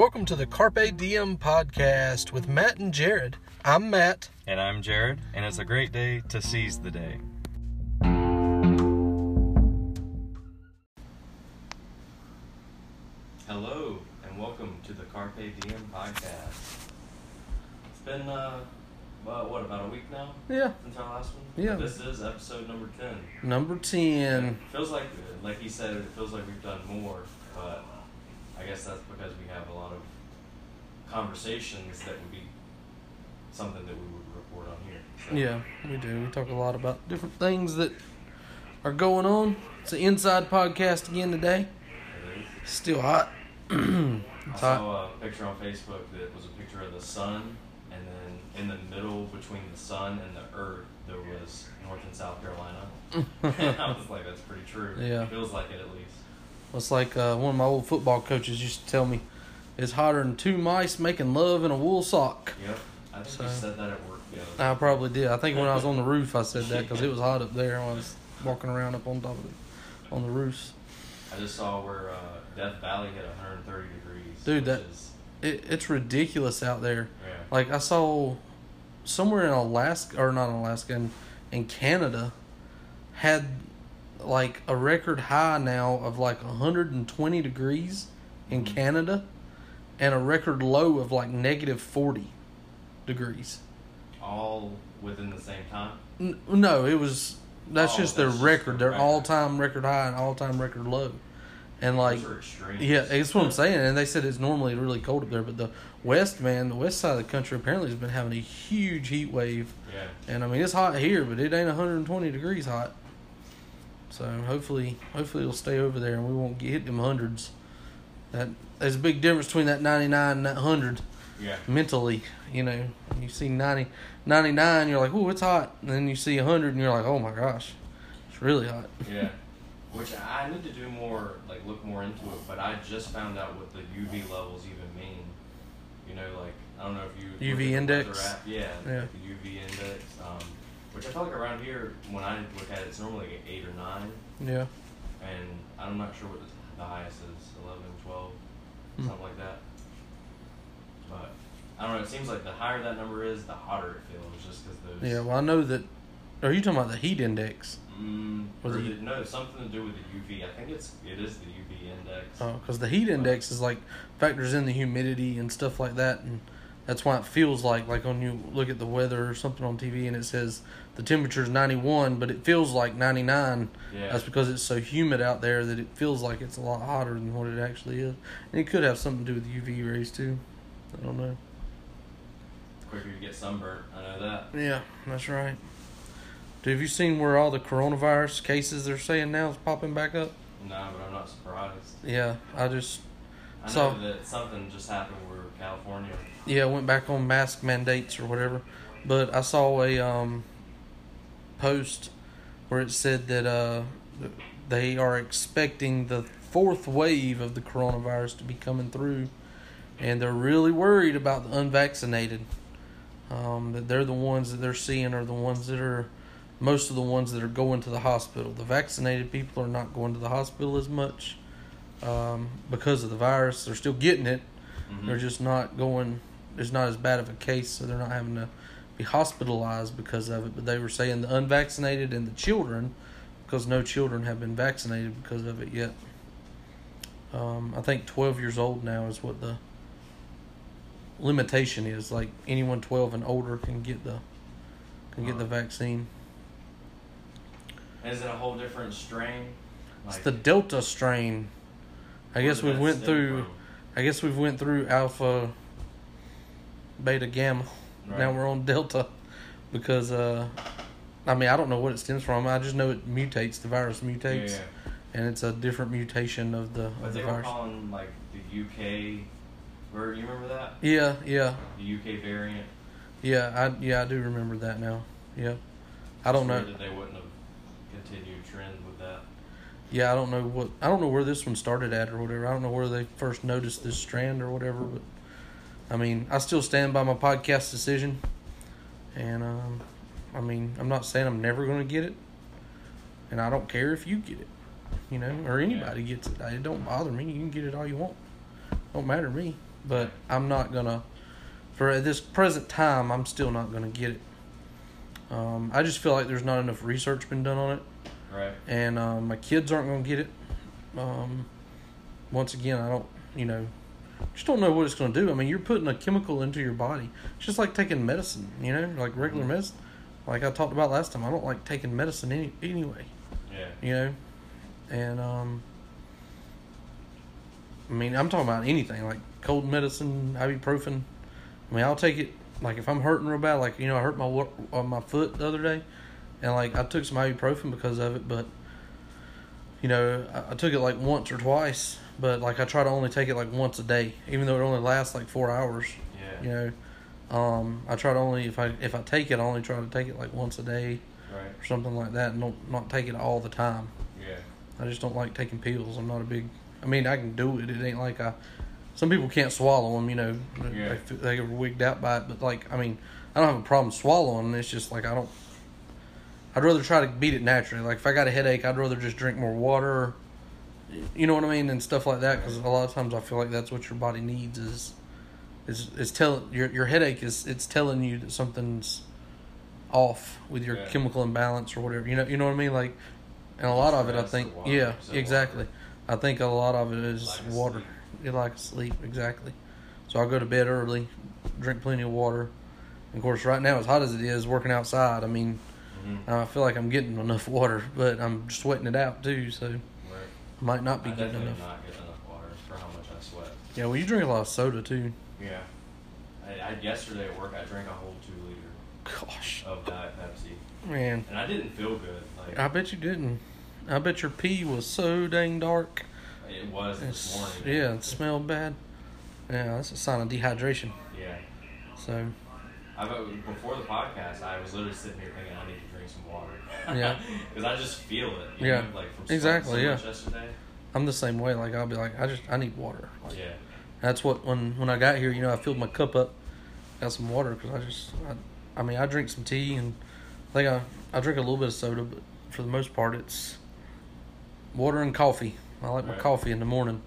Welcome to the Carpe Diem podcast with Matt and Jared. I'm Matt. And I'm Jared, and it's a great day to seize the day. Hello, and welcome to the Carpe Diem podcast. It's been, uh, well, what, about a week now Yeah, since our last one? Yeah. This is episode number 10. number 10. Feels like, like he said, it feels like we've done more, but I guess that's because we have a lot of conversations that would be something that we would report on here. So, Yeah, we do. We talk a lot about different things that are going on. It's an inside podcast again today. it is. Still hot. I it's hot. saw a picture on Facebook that was a picture of the sun, and then in the middle between the sun and the earth, there was North and South Carolina. I was like, that's pretty true. Yeah. Feels like it at least. It's like uh, one of my old football coaches used to tell me it's hotter than two mice making love in a wool sock. Yep. I think So- you said that at work other I probably did. I think when I was on the roof, I said that because it was hot up there. I was walking around up on top of it, on the roofs. I just saw where uh, Death Valley hit 130 degrees. Dude, that- is- It, it's ridiculous out there. yeah. Like I saw somewhere in Alaska or not Alaska in, in Canada had like a record high now of like 120 degrees in Mhm. Canada and a record low of like negative 40 degrees. all within the same time. N- no, it was that's Oh, just their that's just record, their their record. all-time record high and all-time record low. And like Those are. Yeah, that's what I'm saying. And they said it's normally really cold up there, but the west, man, the west side of the country apparently has been having a huge heat wave. Yeah. And I mean, it's hot here, but it ain't 120 degrees hot. So hopefully, hopefully it'll stay over there, and we won't get hit them hundreds. That there's a big difference between that 99 and that 100 Yeah. mentally. You know, you see 90, 99, you're like, oh, it's hot. And then you see 100, and you're like, oh my gosh, it's really hot. Yeah. Which I need to do more, like look more into it. But I just found out what the UV levels even mean. You know, like I don't know if you UV look at the index? app. Yeah, Yeah. the UV index. Um, which I feel like around here, when I look at it, it's normally like eight or nine, Yeah. and I'm not sure what the, the highest is 11, 12, Hmm. something like that. But I don't know. It seems like the higher that number is, the hotter it feels, just because those. Yeah. Well, I know that. Are you talking about the heat index? Mm, Or the- the, no, something to do with the UV. I think it's it is the UV index. Oh, because the heat index is like factors in the humidity and stuff like that, and that's why it feels like like when you look at the weather or something on TV and it says the temperature is 91, but it feels like 99. Yeah. That's because it's so humid out there that it feels like it's a lot hotter than what it actually is, and it could have something to do with UV rays too. I don't know. quicker you get sunburnt. I know that. Yeah, that's right. Dude, have you seen where all the coronavirus cases they're saying now is popping back up? No, but I'm not surprised. Yeah, I just I know So- that something just happened where California. yeah, went back on mask mandates or whatever. But I saw a um, post where it said that uh, they are expecting the fourth wave of the coronavirus to be coming through, and they're really worried about the unvaccinated. Um, that they're the ones that they're seeing are the ones that are most of the ones that are going to the hospital. The vaccinated people are not going to the hospital as much um, because of the virus. They're still getting it, Mhm. they're just not going. There's not as bad of a case, so they're not having to be hospitalized because of it. But they were saying the unvaccinated and the children, because no children have been vaccinated because of it yet. Um, I think 12 years old now is what the limitation is. Like anyone 12 and older can get the can get the vaccine. Is it a whole different strain? It's the Delta strain. I guess we went through. from? I guess we've went through alpha, beta, gamma. Now we're on delta because uh, I mean I don't know what it stems from. I just know it mutates. The virus mutates, yeah. and it's a different mutation of the But of they the were virus. calling like the UK. Or you remember that? Yeah, yeah, The UK variant. yeah. I yeah I do remember that now. Yeah, I don't know. That they wouldn't have continued trend. Yeah, I don't know what I don't know where this one started at or whatever. I don't know where they first noticed this strand or whatever. But I mean, I still stand by my podcast decision, and um, I mean, I'm not saying I'm never going to get it, and I don't care if you get it, you know, or anybody gets it. It don't bother me. You can get it all you want. Don't matter to me. but I'm not gonna. For at this present time, I'm still not gonna get it. Um, I just feel like there's not enough research been done on it, Right. and um, my kids aren't gonna get it. Um, once again, I don't, you know, just don't know what it's gonna do. I mean, you're putting a chemical into your body. It's just like taking medicine, you know, like regular Mhm. medicine. Like I talked about last time, I don't like taking medicine any, anyway Yeah. you know and um i mean i'm talking about anything like cold medicine ibuprofen i mean i'll take it like if i'm hurting real bad like you know i hurt my on my foot the other day and like i took some ibuprofen because of it but you know I, I took it like once or twice but like i try to only take it like once a day even though it only lasts like four hours Yeah. you know um i try to only if i if i take it i only try to take it like once a day Right. or something like that and don't not take it all the time Yeah. I just don't like taking pills. I'm not a big. I mean, I can do it. It ain't like I. Some people can't swallow them. You know, Yeah. they they get wigged out by it. But like, I mean, I don't have a problem swallowing. It's just like I don't. I'd rather try to beat it naturally. Like if I got a headache, I'd rather just drink more water. You know what I mean, and stuff like that. Because a lot of times I feel like that's what your body needs is, is is tell your your headache is it's telling you that something's off with your Yeah. chemical imbalance or whatever. You know, you know what I mean, like. And a lot of it, I think, water, yeah, exactly. water. I think a lot of it is of water. You like sleep, exactly. So I go to bed early, drink plenty of water. And of course, right now, as hot as it is, working outside, I mean, Mm-hmm. I feel like I'm getting enough water, but I'm sweating it out too, so Right. might not be I getting enough. not getting enough water for how much I sweat. Yeah, well, you drink a lot of soda too. Yeah. I, I yesterday at work I drank a whole two liter Gosh, of Diet Pepsi, man, and I didn't feel good. Like I bet you didn't. I bet your pee was so dang dark. it was this It's, morning. yeah, it smelled bad. Yeah, that's a sign of dehydration. Yeah. So, I before the podcast, I was literally sitting here thinking I need to some water. Yeah. Because I just feel it. You Yeah. Know, like from Exactly, So yeah. yesterday. I'm the same way. Like I'll be like, I just I need water. Like, Yeah. That's what when when I got here, you know, I filled my cup up, got some water because I just, I, I mean, I drink some tea and I think I I drink a little bit of soda, but for the most part, it's water and coffee. I like my Right. coffee in the morning,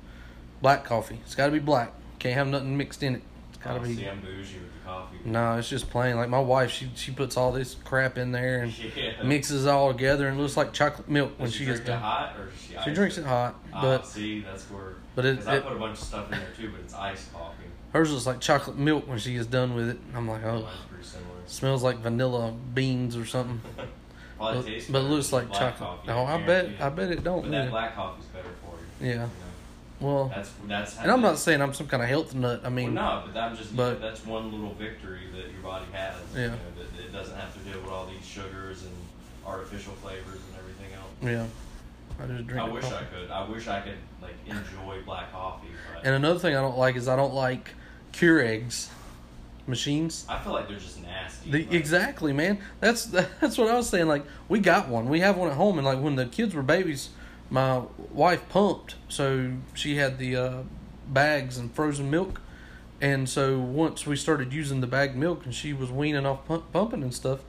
black coffee. It's got to be black. Can't have nothing mixed in it. It's got to Oh, be. See, I'm bougie with the coffee. No, it's just plain. Like my wife, she she puts all this crap in there and Yeah. mixes it all together and it looks like chocolate milk when she she gets it done. hot or she? She drinks it hot, Ah, but see, that's where. but it, Because I it put a bunch of stuff in there too, but it's iced coffee. hers looks like chocolate milk when she gets done with it. I'm like, oh. Smells like vanilla beans or something. But, tastes but it looks like chocolate. Coffee, No, I bet I it. bet it don't. But that yeah. black coffee's better for you. Yeah. You know? Well, That's that's. and I'm not saying I'm some kind of health nut. I mean, well, no, but I'm just. but- that's one little victory that your body has. Yeah. You know, that it doesn't have to deal with all these sugars and artificial flavors and everything else. yeah. I just drink. I wish coffee. I could. I wish I could like enjoy black coffee, but And another thing I don't like is I don't like Keurigs machines. I feel like they're just nasty. The, like- exactly, man. That's that's what I was saying. Like we got one. We have one at home, and like when the kids were babies, my wife pumped, so she had the uh, bags and frozen milk. And so once we started using the bag milk, and she was weaning off pump, pumping and stuff,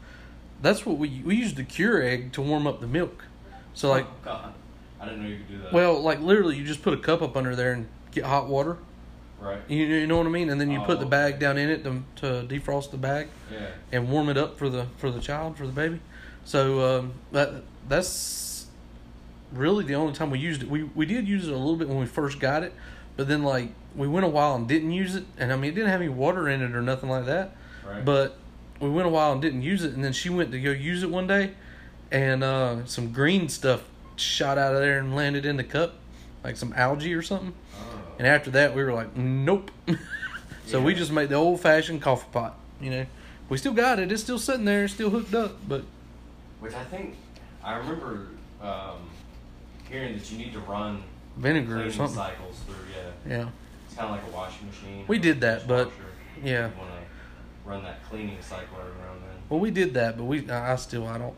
that's what we we used the Keurig to warm up the milk. So like, oh, God, I didn't know you could do that. well, like literally, you just put a cup up under there and get hot water. right? You, you know what I mean? And then you put the Oh, bag down in it to, to defrost the bag Yeah. and warm it up for the for the child for the baby. So um, that that's really the only time we used it. We we did use it a little bit when we first got it, but then like we went a while and didn't use it. And I mean, it didn't have any water in it or nothing like that. Right. But we went a while and didn't use it. And then she went to go use it one day, and uh, some green stuff shot out of there and landed in the cup, like some algae or something. oh. And after that, we were like, nope. so we just made the old fashioned coffee pot. You know, we still got it. It's still sitting there, still hooked up. But Which I think I remember um, hearing that you need to run vinegar or cleaning something. cycles through. Yeah, Yeah, it's kind of like a washing machine. We did that, but- yeah. You want to run that cleaning cycle around then. Well, we did that, but we I still I don't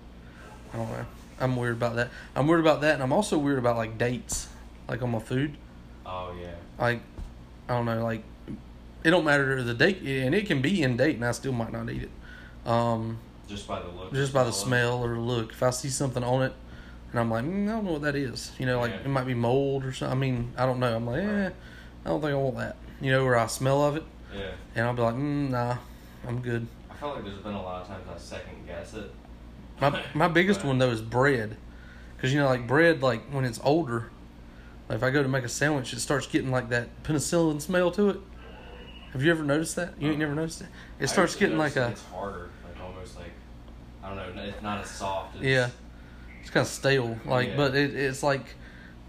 I don't know. I'm weird about that. I'm weird about that, and I'm also weird about like dates, like on my food. Oh yeah. Like I don't know, like it don't matter the date, and it can be in date, and I still might not eat it. Um, Just by the look. just by the smell or the look. If I see something on it, and I'm like, mm, I don't know what that is. You know, like Yeah. it might be mold or something. I mean, I don't know. I'm like, eh, I don't think I want that. you know, where I smell of it, Yeah. and I'll be like, mm, nah, I'm good. I feel like there's been a lot of times I second guess it. My my biggest one though is bread, because you know, like bread, like when it's older, like if I go to make a sandwich, it starts getting like that penicillin smell to it. Have you ever noticed that? You ain't never noticed it. It starts getting like a It's harder, like almost like I don't know. It's not as soft. As, yeah, it's kind of stale. Like, Yeah. but it, it's like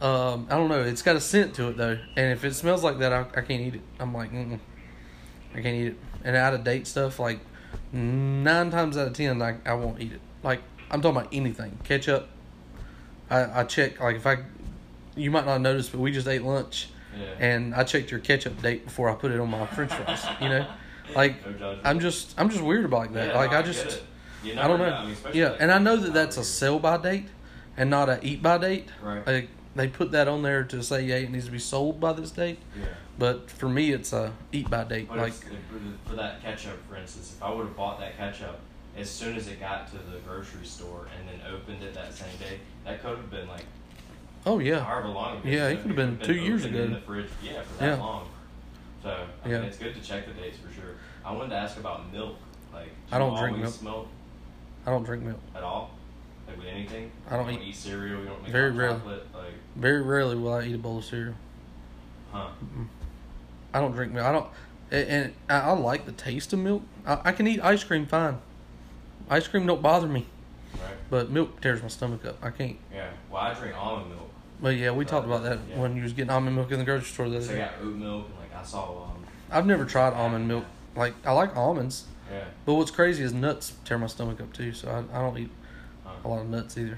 um, I don't know. It's got a scent to it though, and if it smells like that, I, I can't eat it. I'm like, Mm-mm, I can't eat it. And out of date stuff, like nine times out of ten, I I won't eat it. Like I'm talking about anything, ketchup. I I check like if I, you might not notice, but we just ate lunch, Yeah. and I checked your ketchup date before I put it on my French fries. You know, like No. I'm just I'm just weird about that. Yeah, like no, I get just. You I don't know. I mean, yeah, and I know that that's a sell by date and not a eat by date. Right. Like they put that on there to say, yeah, it needs to be sold by this date. Yeah. But for me, it's a eat by date. But like, if, if, for that ketchup, for instance, if I would have bought that ketchup as soon as it got to the grocery store and then opened it that same day, that could have been like oh yeah, however long ago. Yeah, it could have been two years ago. In the fridge, yeah, for that Yeah. long. So I Yeah. mean, it's good to check the dates for sure. I wanted to ask about milk. Like, do I don't drink milk. milk I don't drink milk. at all? Like with anything? I don't you eat- eat cereal. You don't make Very rarely. chocolate. Like, Very rarely will I eat a bowl of cereal. huh? I don't drink milk. I don't, and, I, I like the taste of milk. I, I can eat ice cream fine. Ice cream don't bother me, Right. but milk tears my stomach up. I can't. Yeah. Well, I drink almond milk. But yeah, we talked about that yeah. when you was getting almond milk in the grocery store the other So I got oat milk and like I saw um I've never tried almond milk. Like I like almonds, yeah. but what's crazy is nuts tear my stomach up too. So I, I don't eat a lot of nuts either.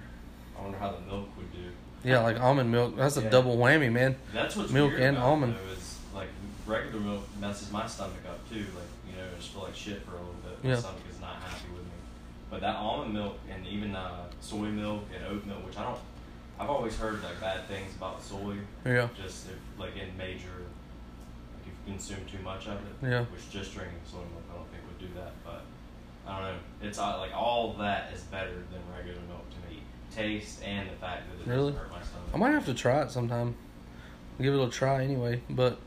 I wonder how the milk would do. Yeah, like almond milk. That's a Yeah. double whammy, man. That's what's Milk weird and about it, almond. though, is like regular milk messes my stomach up too. Like you know, I just feel like shit for a little bit. My Yeah. stomach is not happy with me. But that almond milk and even uh, soy milk and oat milk, which I don't, I've always heard like bad things about soy. Yeah. Just if, like in major, like if you consume too much of it. Yeah. Which just drinking soy milk, I don't do that. But I don't know. It's uh, like all that is better than regular milk to me. Taste and the fact that it Really? doesn't hurt my stomach. I might have to try it sometime. Give it a try anyway, but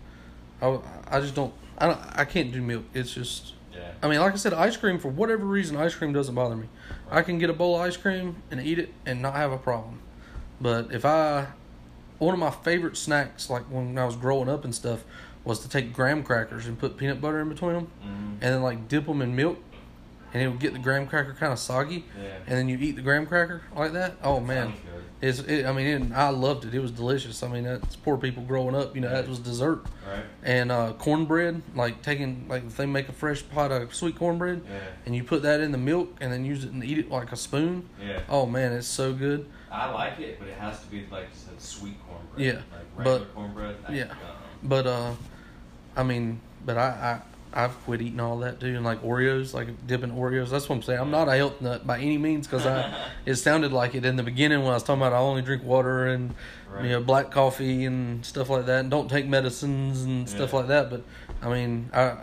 I, I just don't. I don't. I can't do milk. It's just. Yeah. I mean, like I said, ice cream for whatever reason, ice cream doesn't bother me. I can get a bowl of ice cream and eat it and not have a problem. But if I, one of my favorite snacks, like when I was growing up and stuff, was to take graham crackers and put peanut butter in between them, Mhm. and then like dip them in milk, and it would get the graham cracker kind of soggy, Yeah. and then you eat the graham cracker like that. Oh man, good. it's. It, I mean, it, I loved it. It was delicious. I mean, that's poor people growing up. You know, that was dessert. Right? And uh, cornbread, like taking like if they make a fresh pot of sweet cornbread, Yeah. and you put that in the milk and then use it and eat it like a spoon. Yeah. Oh man, it's so good. I like it, but it has to be like you said, sweet cornbread. Yeah, Like but- regular cornbread. I- yeah. But uh, I mean, but I I I've quit eating all that too, and like Oreos, like dipping Oreos. That's what I'm saying. I'm not a health nut by any means because I it sounded like it in the beginning when I was talking about I only drink water and Right. you know black coffee and stuff like that, and don't take medicines and stuff like that. But I mean, I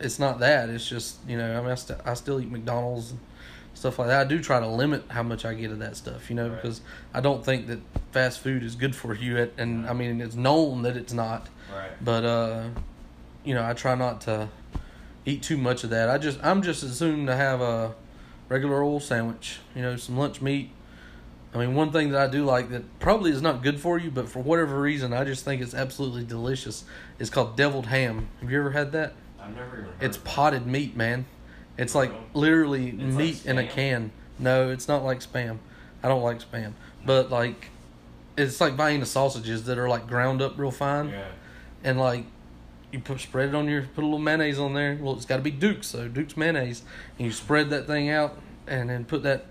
it's not that. It's just you know I mean I, st- I still eat McDonald's and stuff like that. I do try to limit how much I get of that stuff, you know, Right. because I don't think that fast food is good for you. At, and I mean it's known that it's not. Right. But uh, you know, I try not to eat too much of that. I just I'm just assumed to have a regular old sandwich, you know, some lunch meat. I mean, one thing that I do like that probably is not good for you, but for whatever reason, I just think it's absolutely delicious. It's called deviled ham. Have you ever had that? I've never even It's potted meat, man. It's like literally It's like meat in a can. No, it's not like spam. I don't like spam, but like it's like buying the sausages that are like ground up real fine Yeah. and like you put spread it on your put a little mayonnaise on there. Well, it's got to be Duke's, so Duke's mayonnaise, and you spread that thing out, and then put that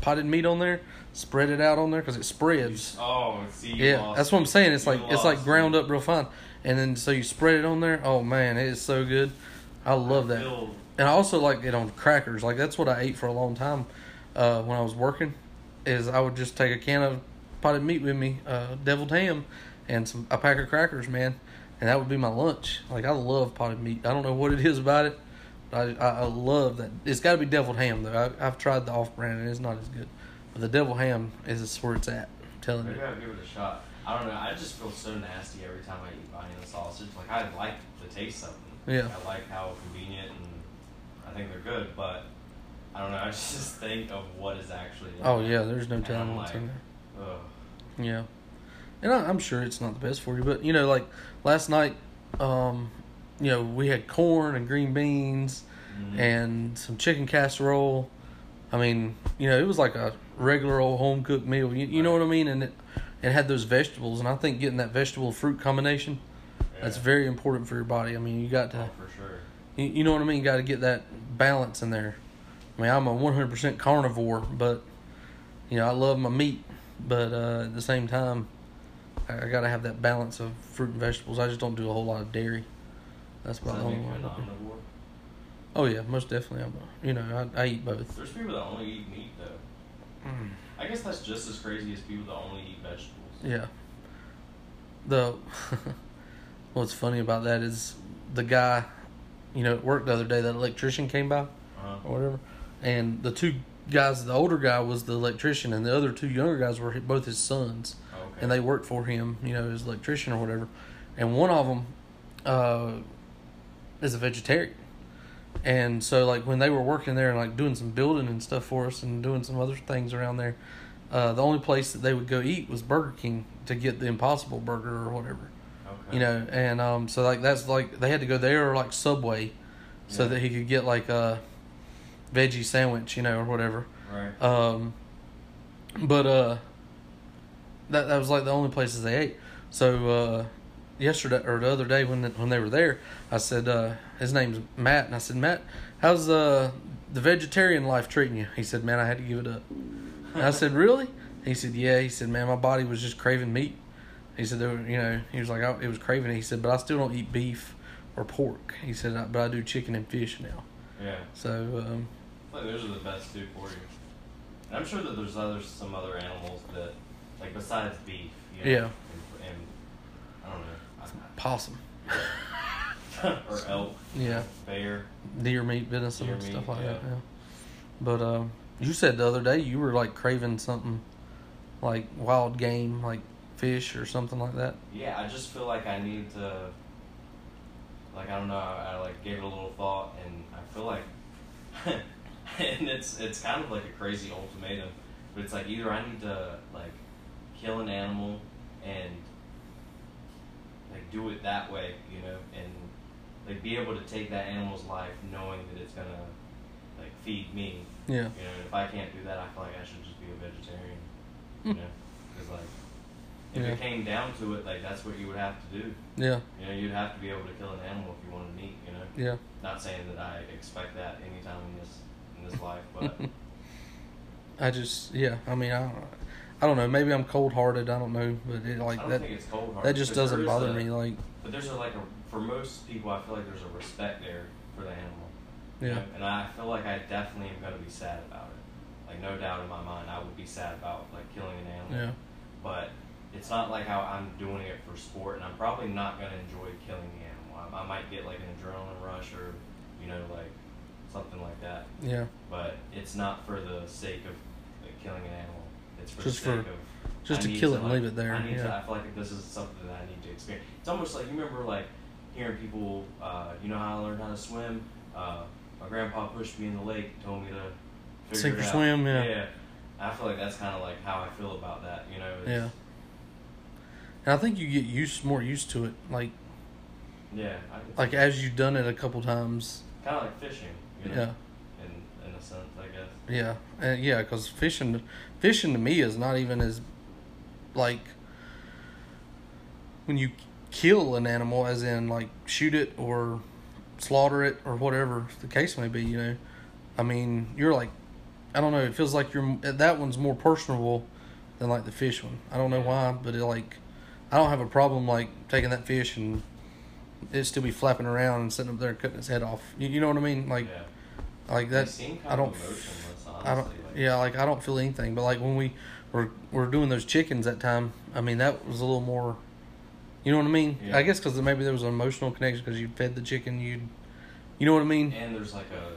potted meat on there. Spread it out on there because it spreads. Oh, see. you Yeah, that's what I'm saying. It's You like it's like ground up real fine, and then so you spread it on there. Oh man, it is so good. I love I that. feel- And I also like it on crackers. Like that's what I ate for a long time uh, when I was working. Is I would just take a can of potted meat with me, uh, deviled ham, and some a pack of crackers, man, and that would be my lunch. Like I love potted meat. I don't know what it is about it, but I I, love that. It's got to be deviled ham though. I, I've tried the off brand and it's not as good, but the deviled ham is where it's at. I'm telling Maybe you. I'll give it a shot. I don't know. I just feel so nasty every time I eat Vienna sausage. Like I like the taste of them. Yeah. I like how convenient and I think they're good, but I don't know. I just think of what is actually. In Oh yeah, there's no telling what's like, in there. Ugh. Yeah, and I, I'm sure it's not the best for you, but you know, like last night, um, you know, we had corn and green beans Mhm. and some chicken casserole. I mean, you know, it was like a regular old home cooked meal. You, you know what I mean? And it it had those vegetables, and I think getting that vegetable fruit combination that's very important for your body. I mean, you got to, Oh, for sure. you, you know what I mean? You got to get that balance in there. I mean, I'm a 100% carnivore, but you know, I love my meat, but uh, at the same time, I, I got to have that balance of fruit and vegetables. I just don't do a whole lot of dairy. That's about the only one. I do. omnivore? Oh yeah, most definitely. I'm. You know, I, I eat both. There's people that only eat meat though. Mm. I guess that's just as crazy as people that only eat vegetables. Yeah. The what's funny about that is the guy, you know, at work the other day. That electrician came by Uh-huh. or whatever, and the two guys, the older guy was the electrician, and the other two younger guys were both his sons. And they worked for him, you know, as electrician or whatever. And one of them uh, is a vegetarian. And so, like when they were working there and like doing some building and stuff for us, and doing some other things around there, uh, the only place that they would go eat was Burger King to get the Impossible Burger or whatever, Okay. you know. And um, so like that's like they had to go there or like Subway, so Yeah. that he could get like a veggie sandwich, you know, or whatever. Right. Um, but uh, that that was like the only places they ate. So uh, yesterday or the other day when when they were there, I said uh, his name's Matt, and I said Matt, how's uh, the vegetarian life treating you? He said, man, I had to give it up. And I said, really? He said, yeah. He said, man, my body was just craving meat. He said, there were, you know, he was like, I, it was craving. it. He said, but I still don't eat beef or pork. He said, I- but I do chicken and fish now. yeah. So um, Like those are the best two for you. And I'm sure that there's other some other animals that, like besides beef. You know, Yeah. And, and I don't know. possum, or elk. Yeah. Bear. deer meat, venison, Deer and stuff like that. yeah. Yeah. But um, you said the other day you were like craving something like wild game, like fish or something like that. Yeah, I just feel like I need to. Like I don't know, I, I like gave it a little thought, and I feel like, and it's it's kind of like a crazy ultimatum, but it's like either I need to like kill an animal and like do it that way, you know, and like be able to take that animal's life knowing that it's gonna like feed me, Yeah. you know. If I can't do that, I feel like I should just be a vegetarian, you hmm. know, because like if Yeah. it came down to it, like that's what you would have to do. Yeah. You know, you'd have to be able to kill an animal if you wanted meat. You know, Yeah. not saying that I expect that anytime in this in this life, but I just yeah. I mean I don't, I don't know. Maybe I'm cold hearted. I don't know, but it I like don't that think it's cold hard. that just doesn't bother a- me. Like But there's a, like a for most people, I feel like there's a respect there for the animal. yeah. and I feel like I definitely am gonna be sad about it. Like no doubt in my mind, I would be sad about like killing an animal. Yeah. But it's not like how I'm doing it for sport, and I'm probably not gonna enjoy killing the animal. I, I might get like an adrenaline rush or, you know, like something like that. Yeah. But it's not for the sake of like, killing an animal. It's for Just the sake for- of just I to kill it and like- leave it there, I need to. yeah. I feel like this is something that I need to experience. It's almost like you remember like hearing people. Uh, you know how I learned how to swim. Uh, my grandpa pushed me in the lake, told me to figure Sink it or swim, yeah. Yeah. I feel like that's kind of like how I feel about that. You know. Yeah. And I think you get used more used to it. Like Yeah. Like as you've done it a couple times. kind of like fishing. You know, Yeah. In in a sense, I guess. Yeah, and yeah, because fishing, fishing to me is not even as, like, when you kill an animal, as in like shoot it or slaughter it or whatever the case may be. You know, I mean, you're like, I don't know. It feels like you're that one's more personable than like the fish one. I don't know why, but it like, I don't have a problem like taking that fish and it still be flapping around and sitting up there cutting its head off. You, you know what I mean? Like, yeah. like that. I don't. of emotionless, honestly. I don't. Yeah, like I don't feel anything. But like when we were were doing those chickens that time, I mean that was a little more. You know what I mean? Yeah. I guess because maybe there was an emotional connection because you fed the chicken, you'd, you know what I mean? And there's like a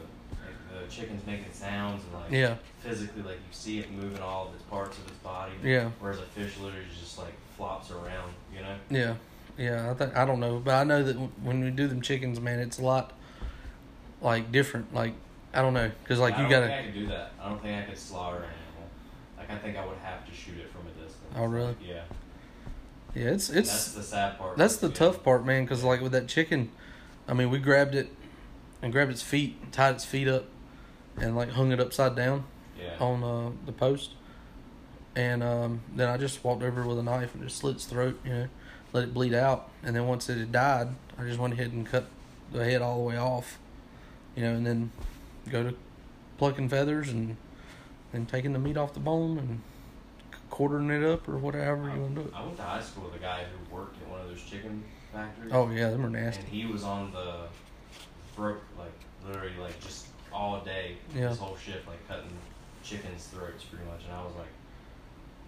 the chicken's making sounds and like Yeah. physically like you see it moving all of its parts of its body. Yeah. Whereas a fish literally just like flops around. You know. Yeah, yeah. I think I don't know, but I know that when we do them chickens, man, it's a lot like different. Like I don't know, because like I you don't gotta. think I could do that. I don't think I could slaughter an animal. Like I think I would have to shoot it from a distance. Oh, really? Yeah. Yeah, it's it's. That's the sad part. that's the tough part, man. Because like with that chicken, I mean, we grabbed it and grabbed its feet, and tied its feet up, and like hung it upside down Yeah. on uh, the post, and um, then I just walked over with a knife and just slit its throat, you know, let it bleed out, and then once it had died, I just went ahead and cut the head all the way off, you know, and then go to plucking feathers and and taking the meat off the bone and quartering it up or whatever you want to do it. I went to high school with a guy who worked at one of those chicken factories. Oh yeah, them are nasty. And he was on the throat, like literally, like just all day, Yeah. his whole shift, like cutting chickens' throats, pretty much. And I was like,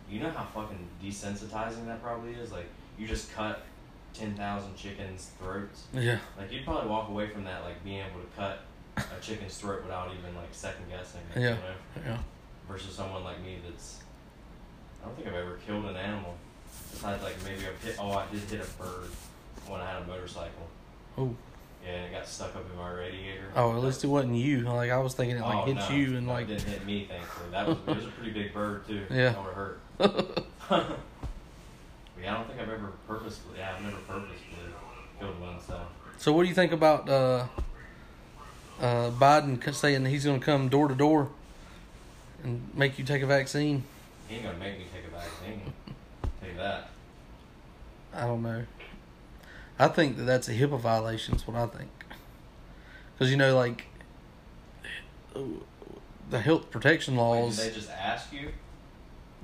you know how fucking desensitizing that probably is. Like you just cut ten thousand chickens' throats. Yeah, Like you'd probably walk away from that like being able to cut a chicken's throat without even like second guessing. it, Yeah. You know? yeah. Versus someone like me that's I don't think I've ever killed an animal. Besides like maybe I've hit oh I did hit a bird when I had a motorcycle. Oh, Yeah, and it got stuck up in my radiator. oh, at least it wasn't you. Like I was thinking it like Oh, hit no. you and like it didn't hit me thankfully. That was it was a pretty big bird too. Yeah. That would hurt. yeah, I don't think I've ever purposefully yeah, I've never purposefully killed one so So what do you think about uh, uh, Biden saying he's going to come door to door and make you take a vaccine? he ain't gonna make me take a vaccine. Tell you that. I don't know. I think that that's a HIPAA violation. Is what I think. Because you know, like the health protection Wait, laws. did they just ask you?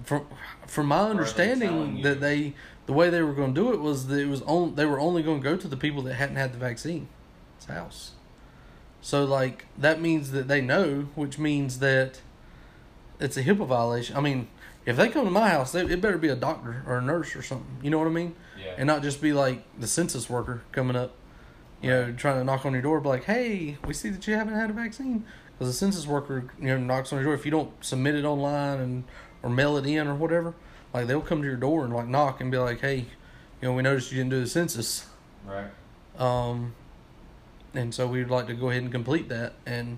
from from my understanding you? that they the way they were going to do it was that it was on they were only going to go to the people that hadn't had the vaccine it's house so like that means that they know which means that it's a HIPAA violation. I mean if they come to my house they, it better be a doctor or a nurse or something. You know what I mean? Yeah. and not just be like the census worker coming up you know trying to knock on your door be like hey we see that you haven't had a vaccine. Because the census worker you know knocks on your door. If you don't submit it online and or mail it in or whatever like they'll come to your door and like knock and be like hey you know we noticed you didn't do the census. Right. um and so we'd like to go ahead and complete that and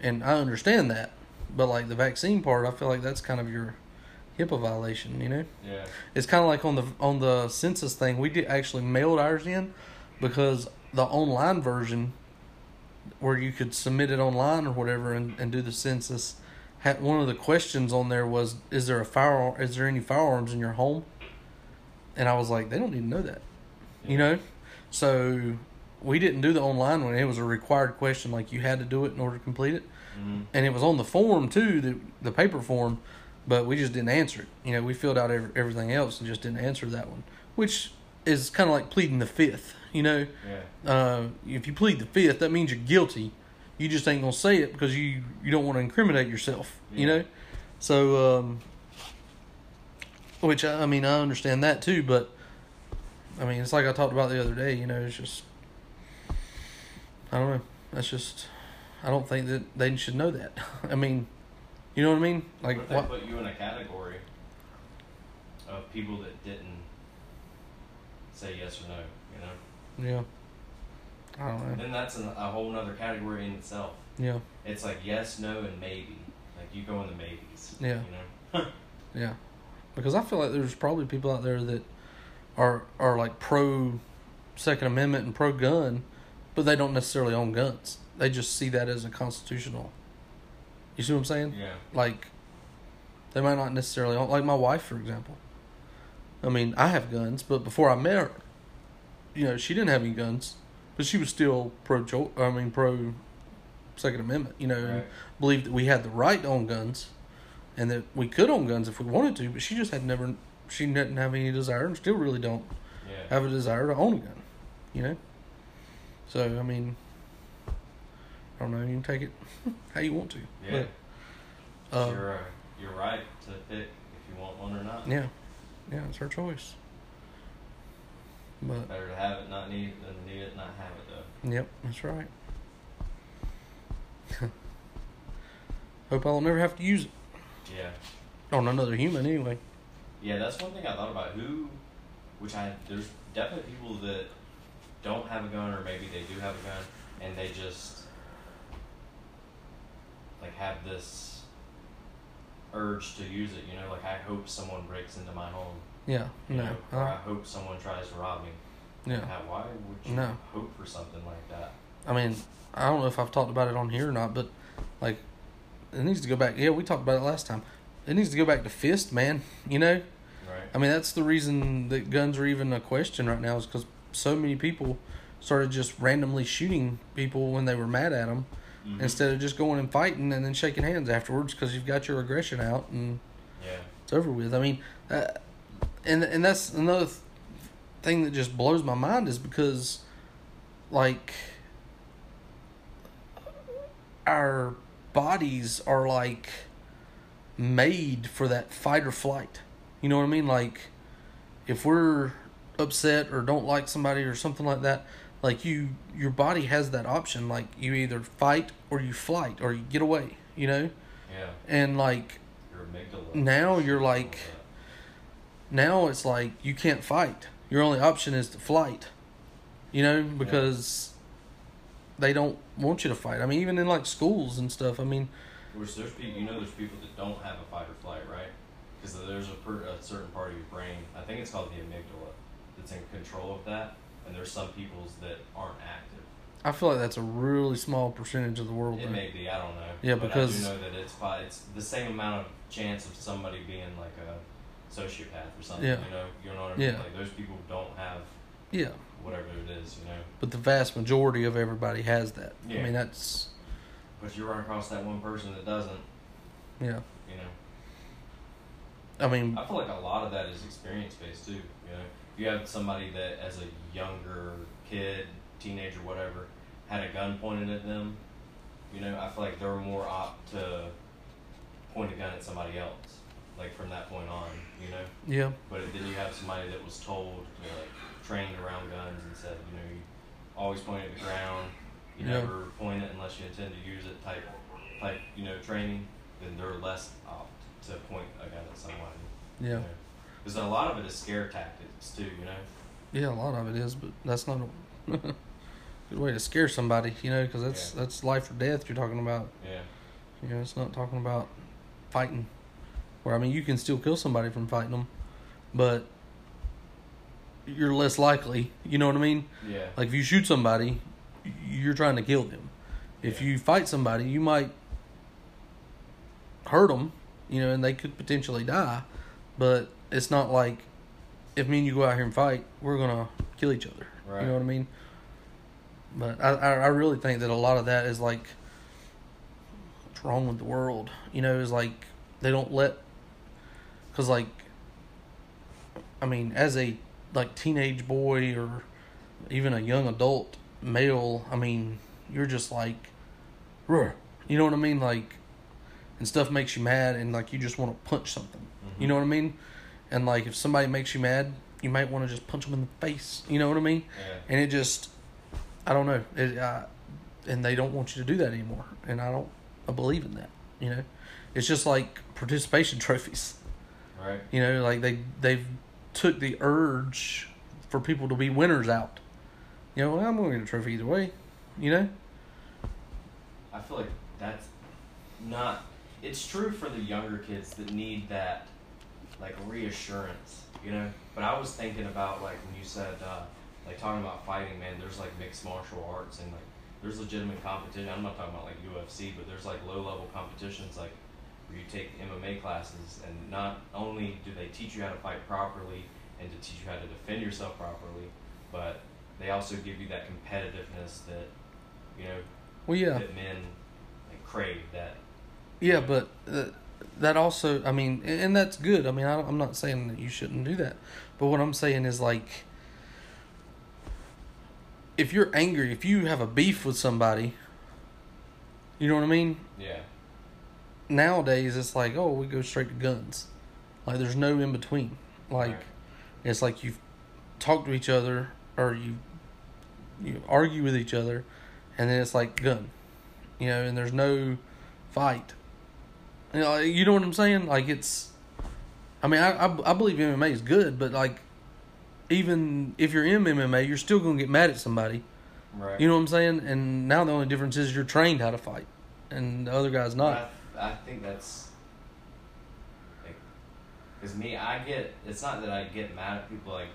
and I understand that but like the vaccine part I feel like that's kind of your HIPAA violation you know Yeah. it's kind of like on the on the census thing. We did actually mailed ours in because the online version, where you could submit it online or whatever and, and do the census, had one of the questions on there was, "Is there a firearm? Is there any firearms in your home?" And I was like, "They don't need to know that," you know. So we didn't do the online one. It was a required question, like you had to do it in order to complete it hmm and it was on the form too, the the paper form, but we just didn't answer it. You know, we filled out every, everything else and just didn't answer that one, which is kind of like pleading the fifth. You know, Yeah. uh, if you plead the fifth, that means you're guilty. You just ain't gonna say it because you you don't want to incriminate yourself. You know, so um, which I, I mean I understand that too, but I mean it's like I talked about the other day. You know, it's just I don't know. That's just I don't think that they should know that. I mean, you know what I mean? Like what if they what? put you in a category of people that didn't say yes or no? You know, Yeah. I don't know. then that's an, a whole other category in itself. Yeah. It's like yes, no, and maybe. Like you go in the maybes. Yeah. You know. Yeah, because I feel like there's probably people out there that are are like pro Second Amendment and pro gun, but they don't necessarily own guns. They just see that as a constitutional. You see what I'm saying? yeah. Like, they might not necessarily own. Like my wife, for example. I mean, I have guns, but before I met her, you know, she didn't have any guns, but she was still pro. I mean, pro Second Amendment. You know, and Right. believed that we had the right to own guns and that we could own guns if we wanted to, but she just had never, she didn't have any desire and still really don't Yeah. have a desire to own a gun, you know? So, I mean, I don't know, you can take it how you want to. Yeah. But, uh, you're uh, you're right to pick if you want one or not. yeah, yeah, it's her choice. But, Better to have it, not need it, than need it, not have it though. yep, that's right. Hope I'll never have to use it Yeah. on another human anyway. Yeah, that's one thing I thought about. Who which I there's definitely people that don't have a gun or maybe they do have a gun and they just like have this urge to use it. You know, like I hope someone breaks into my home. Yeah, You no, know, uh-huh. or I hope someone tries to rob me. yeah. How, why would you No. hope for something like that? I mean, I don't know if I've talked about it on here or not, but like, it needs to go back. Yeah, we talked about it last time. It needs to go back to fist, man. You know, Right. I mean, that's the reason that guns are even a question right now is because so many people started just randomly shooting people when they were mad at them Mhm. instead of just going and fighting and then shaking hands afterwards because you've got your aggression out and Yeah. it's over with. I mean, uh, and and that's another th- thing that just blows my mind is because, like, our bodies are like made for that fight or flight. You know what I mean? Like, if we're upset or don't like somebody or something like that, like you, your body has that option. Like you either fight or you flight or you get away. You know, Yeah. and like. Now you're like- now it's like you can't fight. Your only option is to flight. You know, because they don't want you to fight. I mean, even in like schools and stuff. I mean, Which there's people, you know, there's people that don't have a fight or flight, right? Because there's a, per, a certain part of your brain, I think it's called the amygdala, that's in control of that. And there's some people's that aren't active. I feel like that's a really small percentage of the world. It though. may be, I don't know. Yeah, but because- I do know that it's fi- it's the same amount of chance of somebody being like a sociopath or something. Yeah. You know, you know what I mean? Yeah. Like those people don't have Yeah, whatever it is, you know. but the vast majority of everybody has that. Yeah. I mean, that's But you run across that one person that doesn't, yeah. you know. I mean, I feel like a lot of that is experience based too. You know, you have somebody that as a younger kid, teenager, whatever, had a gun pointed at them, you know, I feel like they're more apt to point a gun at somebody else, like from that point on, you know. yeah, But then you have somebody that was told, you know, like trained around guns and said, you know, you always point at the ground, you Yeah. never point it unless you intend to use it type, type, you know, training. Then they're less apt to point a gun at somebody. yeah, Because a lot of it is scare tactics too, you know. yeah. A lot of it is, but that's not a good way to scare somebody. You know, because that's Yeah. that's life or death you're talking about. Yeah. You know, it's not talking about fighting. Where I mean, you can still kill somebody from fighting them, but you're less likely. You know what I mean? Yeah. Like if you shoot somebody, you're trying to kill them. If Yeah. you fight somebody, you might hurt them. You know, and they could potentially die. But it's not like if me and you go out here and fight, we're gonna kill each other. Right. You know what I mean? But I, I I really think that a lot of that is like what's wrong with the world. You know, is like they don't let because like I mean, as a like teenage boy or even a young adult male, I mean, you're just like, "Ruh." you know what I mean? Like, and stuff makes you mad, and like you just want to punch something. You mm-hmm. know what I mean? And like if somebody makes you mad, you might want to just punch them in the face. You know what I mean? Yeah. And it just, I don't know. It, uh, and they don't want you to do that anymore. And I don't, I believe in that. You know, it's just like participation trophies. Right. You know, like they they've took the urge for people to be winners out. You know, well, I'm going to get a trophy either way. You know. I feel like that's not. It's true for the younger kids that need that, like reassurance, you know. But I was thinking about like when you said, uh, like talking about fighting, man. There's like mixed martial arts and like there's legitimate competition. I'm not talking about like UFC, but there's like low level competitions like where you take MMA classes and not only do they teach you how to fight properly and to teach you how to defend yourself properly, but they also give you that competitiveness that you know Well, yeah, that men like crave that yeah, but uh, that also, I mean, and that's good. I mean, I, I'm not saying that you shouldn't do that, but what I'm saying is like, if you're angry, if you have a beef with somebody, you know what I mean. yeah nowadays it's like oh we go straight to guns like there's no in between like Right. it's like you talk to each other or you you argue with each other and then it's like gun you know and there's no fight you uh, know you know what i'm saying like it's i mean i i, I believe mma is good but like even if you're in MMA, you're still gonna get mad at somebody. Right. You know what I'm saying? And now the only difference is you're trained how to fight, and the other guy's not. I, I think that's like, cause me, I get. It's not that I get mad at people. Like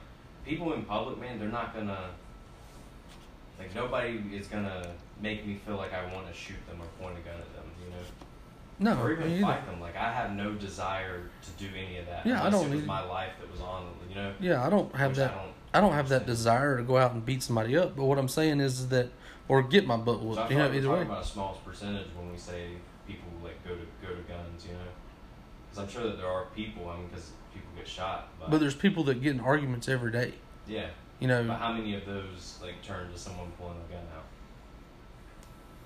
people in public, man, they're not gonna. Like nobody is gonna make me feel like I want to shoot them or point a gun at them. You know. No, or even fight them. Like I have no desire to do any of that. Yeah, I don't It was either. my life that was on. You know. Yeah, I don't have which that. I don't, I don't have that desire to go out and beat somebody up. But what I'm saying is that, or get my butt whooped. feel You know, either talking way. about a small percentage when we say people like go to go to guns. You know. Because I'm sure that there are people. I mean, because people get shot. But, But there's people that get in arguments every day. yeah. You know, But how many of those like turn to someone pulling a gun out?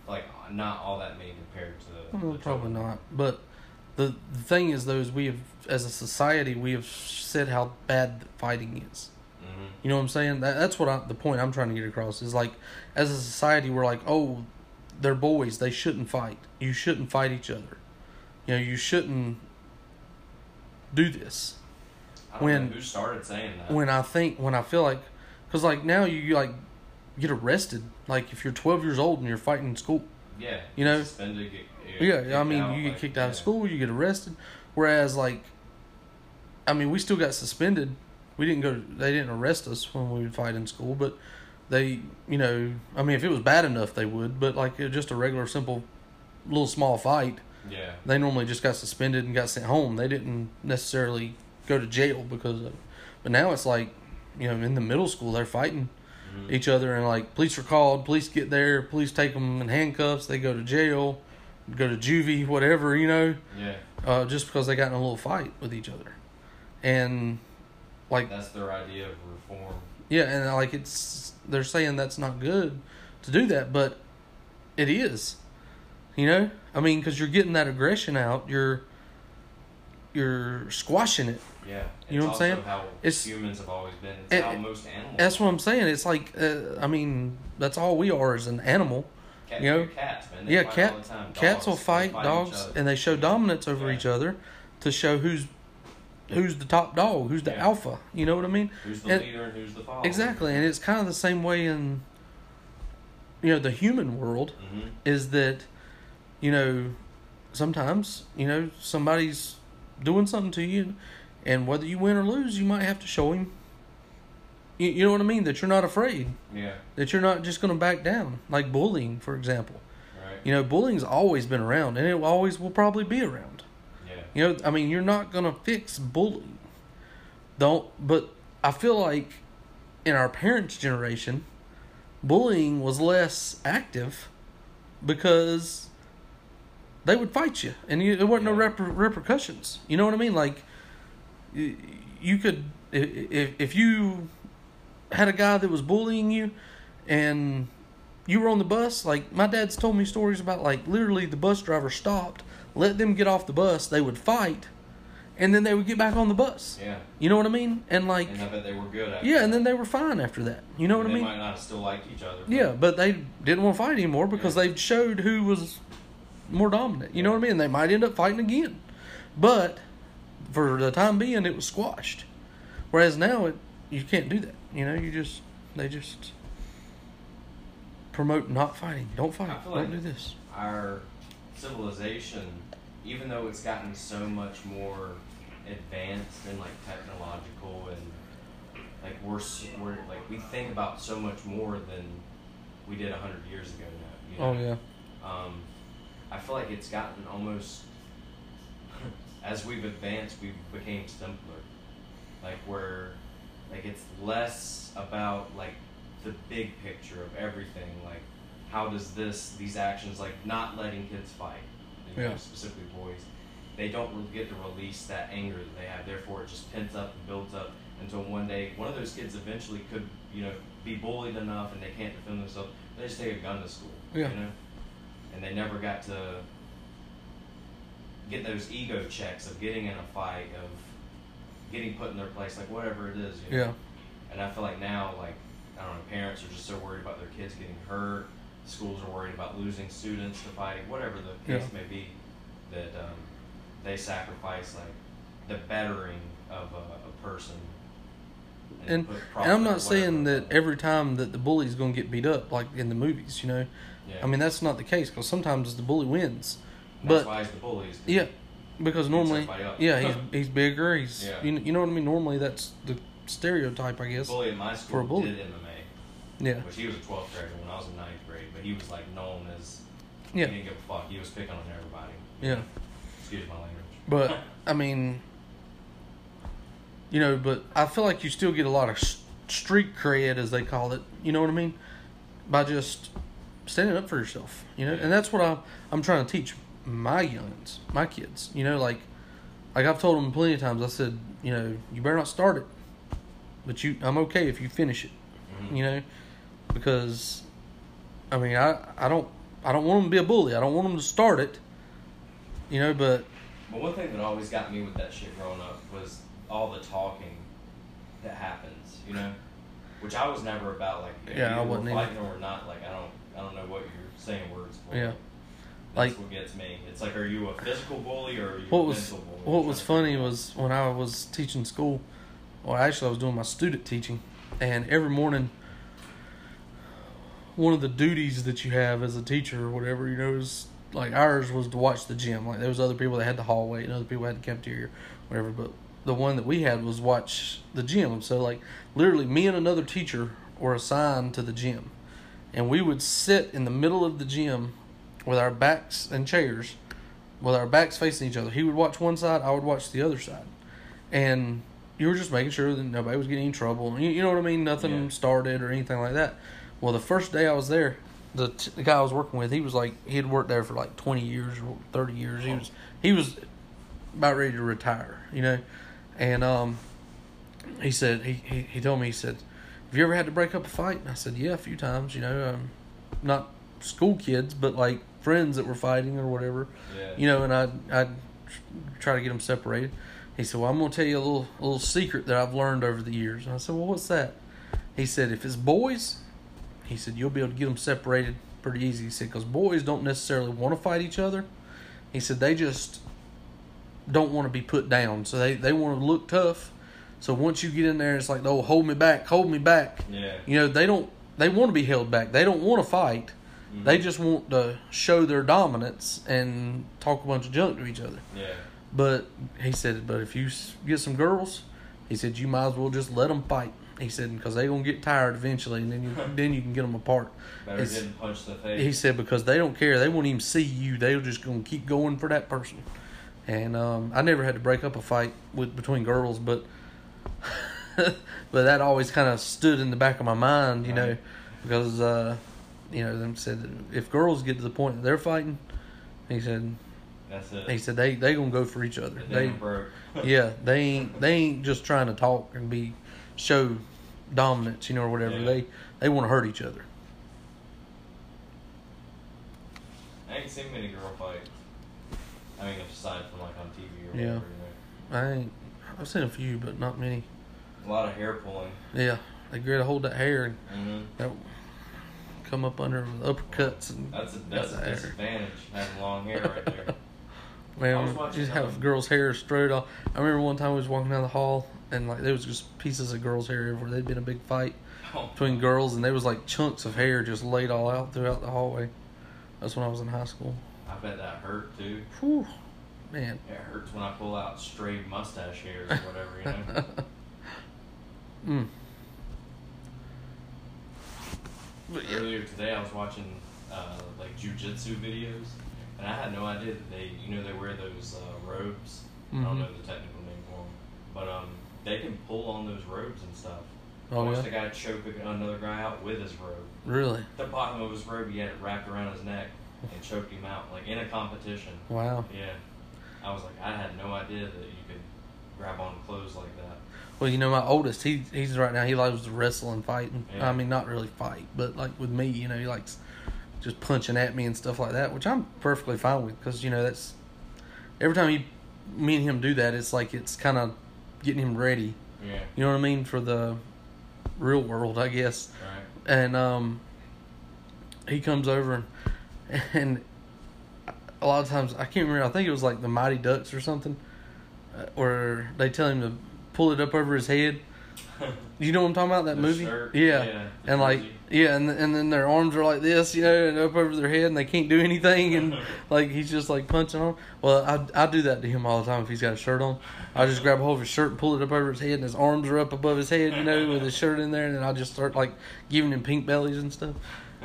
Like not all that many compared to. Well, the probably not. But the the thing is, though, is we have, as a society, we have said how bad fighting is. Mhm. You know what I'm saying? That, that's what I, the point I'm trying to get across is like, as a society, we're like, oh, they're boys. They shouldn't fight. You shouldn't fight each other. You know, you shouldn't do this. When- who started saying that. When I think, when I feel like, because like now you, you like get arrested. Like if you're 12 years old and you're fighting in school. yeah, you know, suspended. Get, Yeah, I mean, out, you get like, kicked out of school, you get arrested. Whereas, like, I mean, we still got suspended. We didn't go. They didn't arrest us when we would fight in school, but they, you know, I mean, if it was bad enough, they would. But like, just a regular, simple, little small fight, Yeah, they normally just got suspended and got sent home. They didn't necessarily go to jail because of. it. But now it's like, you know, in the middle school, they're fighting Mhm. each other and like police are called police get there police take them in handcuffs they go to jail go to juvie whatever you know yeah. uh, just because they got in a little fight with each other and like That's their idea of reform. yeah and like it's they're saying that's not good to do that but it is you know i mean because you're getting that aggression out you're you're squashing it Yeah, You know what I'm saying? How It's- humans have always been. It's And- how most animals. that's what i'm saying it's like uh, i mean that's all we are as an animal Cat, you know, cats, man. Yeah, cat all the time. cats will fight, each dogs, and they show dominance over Yeah. each other to show who's who's the top dog, who's the Yeah. alpha. You know what I mean? Who's the and- leader and who's the follower? Exactly, and it's kind of the same way in you know the human world hmm is that you know sometimes you know somebody's doing something to you, and whether you win or lose, you might have to show him. You, you know what I mean? That you're not afraid. Yeah. That you're not just going to back down, like bullying, for example. Right. You know, bullying's always been around, and it always will probably be around. Yeah. You know, I mean, you're not gonna fix bullying. Don't. But I feel like in our parents' generation, bullying was less active because they would fight you, and you, there weren't no reper- repercussions. You know what I mean? Like, you could if if you had a guy that was bullying you, and you were on the bus. Like my dad's told me stories about like literally the bus driver stopped, let them get off the bus. They would fight, and then they would get back on the bus. Yeah. You know what I mean? And like And I bet they were good yeah, and then they were fine after that. You know what I mean? they might not still liked each other. but- Yeah, but they didn't want to fight anymore because Yeah. they showed who was more dominant. You know what I mean? They might end up fighting again, but for the time being, it was squashed. Whereas now, it you can't do that. You know, you just they just promote not fighting. Don't fight. I feel Don't like- do this. our civilization, even though it's gotten so much more advanced and like technological and like we're we're like we think about so much more than we did a hundred years ago now. You know? Oh yeah. Um, I feel like it's gotten almost as we've advanced, we became simpler. Like we're like it's less about like the big picture of everything. Like how does this these actions like not letting kids fight, you know, Yeah. specifically boys, they don't get to release that anger that they have. Therefore, it just pents up and builds up until one day one of those kids eventually could you know be bullied enough and they can't defend themselves. They just take a gun to school. Yeah. You know and they never got to get those ego checks of getting in a fight, of getting put in their place, like whatever it is. You know? Yeah. And I feel like now, like I don't know, parents are just so worried about their kids getting hurt. Schools are worried about losing students to fighting, whatever the case Yeah. may be, that um, they sacrifice like the bettering of a, a person and and I'm not saying that every time that the bully's going to get beat up like in the movies, you know. Yeah. I mean that's not the case because sometimes the bully wins. That's but- why he's the bully. Yeah, because normally, yeah, he's he's bigger. He's Yeah. you, know, you know what I mean. Normally that's the stereotype, I The guess. bully at my For school a bully. did MMA, Yeah, which he was a 12th grader when I was in ninth grade, but he was like known as yeah, he didn't give a fuck. He was picking on everybody. yeah. Excuse my language. But I mean, you know, but I feel like you still get a lot of street cred, as they call it. You know what I mean? By just standing up for yourself. You know, and that's what I I'm trying to teach my youngins, my kids. You know, like like I've told them plenty of times. I said, you know, you better not start it, but you I'm okay if you finish it. Mhm. You know, because I mean I I don't I don't want them to be a bully. I don't want them to start it. You know, but But one thing that always got me with that shit growing up was all the talking that happens, you know, which I was never about. Like, Yeah, I wasn't we're either. fighting or not. Like, I don't, I don't know what you're saying words for. Yeah. That's Like- what gets me. It's like, are you a physical bully or are you What a was mental bully? what was funny was when I was teaching school, or actually I was doing my student teaching, and every morning, one of the duties that you have as a teacher or whatever, you know, is like ours was to watch the gym. Like there was other people that had the hallway and other people had the cafeteria, whatever. But the one that we had was watch the gym. So like literally, me and another teacher were assigned to the gym, and we would sit in the middle of the gym with our backs and chairs with our backs facing each other. He would watch one side, I would watch the other side. And you were just making sure that nobody was getting in trouble. You, you know what I mean? Nothing Yeah. started or anything like that. Well, the first day I was there, the, t- the guy I was working with, he was like he had worked there for like 20 years or 30 years. He was he was about ready to retire, you know. And um he said he, he he told me he said, "Have you ever had to break up a fight?" And I said, "Yeah, a few times, you know, um, not school kids, but like friends that were fighting or whatever." Yeah. you know, and I I try to get them separated. He said, "Well, I'm gonna tell you a little a little secret that I've learned over the years." And I said, "Well, what's that?" He said, "If it's boys, he said you'll be able to get them separated pretty easy." He said, "Because boys don't necessarily want to fight each other." He said they just don't want to be put down, so they they want to look tough. So once you get in there, it's like, "Oh, hold me back, hold me back." Yeah. You know, they don't they want to be held back. They don't want to fight. Mhm. They just want to show their dominance and talk a bunch of junk to each other. Yeah. But he said, but if you get some girls, he said you might as well just let them fight. He said because they gonna get tired eventually, and then you then you can get them apart. Better It's- punched in the face. He said because they don't care, they won't even see you. They're just gonna keep going for that person. And um, I never had to break up a fight with between girls, but but that always kind of stood in the back of my mind, you know, because uh, you know them said that if girls get to the point that they're fighting, he said That's it. he said they they gonna go for each other. They they broke. yeah they ain't they ain't just trying to talk and be show dominance, you know, or whatever. Yeah. They they want to hurt each other. I ain't seen many girl fights. I mean, aside from like on TV or Yeah. whatever. You I ain't I've seen a few, but not many. A lot of hair pulling. Yeah, they gotta hold that hair and Mm-hmm. that come up under with uppercuts and That's a that's a Got the hair. disadvantage having long hair right there. Man, watching, just have girls' hair straight off. I remember one time we was walking down the hall and like there was just pieces of girls' hair everywhere. There'd been a big fight Oh, between girls and there was like chunks of hair just laid all out throughout the hallway. That's when I was in high school. I bet that hurt too. Whew, man. It hurts when I pull out stray mustache hairs or whatever, you know. mm. But yeah, Earlier today, I was watching uh, like jujitsu videos, and I had no idea that they, you know, they wear those uh, robes. I Mhm. don't know the technical name for them, but um, they can pull on those robes and stuff. I Oh, watched yeah? a guy choke another guy out with his robe. really? The bottom of his robe, he had it wrapped around his neck and choked him out, like in a competition. Wow. Yeah, I was like, I had no idea that you could grab on clothes like that. Well, you know, my oldest, he he's right now. He loves to wrestle and fight. And, Yeah. I mean, not really fight, but like with me, you know, he likes just punching at me and stuff like that, which I'm perfectly fine with because you know that's every time he, me and him do that, it's like it's kind of getting him ready. Yeah, You know what I mean for the real world, I guess. right. And um, he comes over and, and a lot of times I can't remember. I think it was like the Mighty Ducks or something, uh, where they tell him to pull it up over his head You know what I'm talking about? That The movie? shirt, yeah. yeah, And like yeah, and and then their arms are like this, you know, and up over their head, and they can't do anything, and like he's just like punching on. Well, I I do that to him all the time if he's got a shirt on. I just grab a hold of his shirt and pull it up over his head, and his arms are up above his head, you know, with his shirt in there, and then I just start like giving him pink bellies and stuff.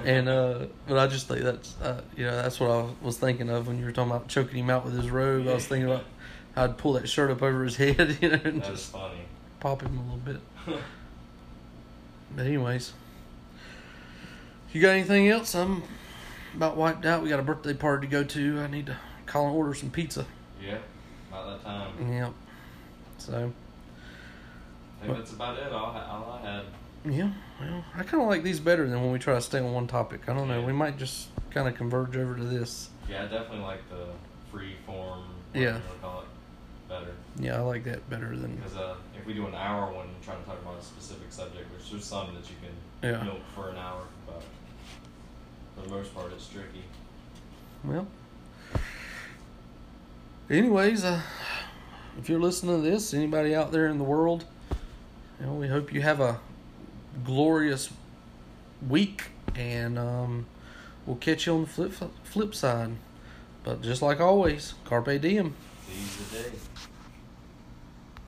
And uh, but I just think that's uh, you know that's what I was thinking of when you were talking about choking him out with his robe. I was thinking about I'd pull that shirt up over his head, you know, and That's just funny. pop him a little bit. But anyways, you got anything else? I'm about wiped out. We got a birthday party to go to. I need to call and order some pizza. yeah, about that time. Yep. So I think that's about it. All, all I had. yeah, well, I kind of like these better than when we try to stay on one topic. I don't know. We might just kind of converge over to this. Yeah, I definitely like the free form. Yeah. Better. Yeah, I like that better than Because uh, if we do an hour one trying to talk about a specific subject, which there's some that you can Yeah. milk for an hour, but for the most part, it's tricky. well. Anyways, uh, if you're listening to this, anybody out there in the world, you know, we hope you have a glorious week, and um, we'll catch you on the flip flip side. But just like always, carpe diem. Seize the day.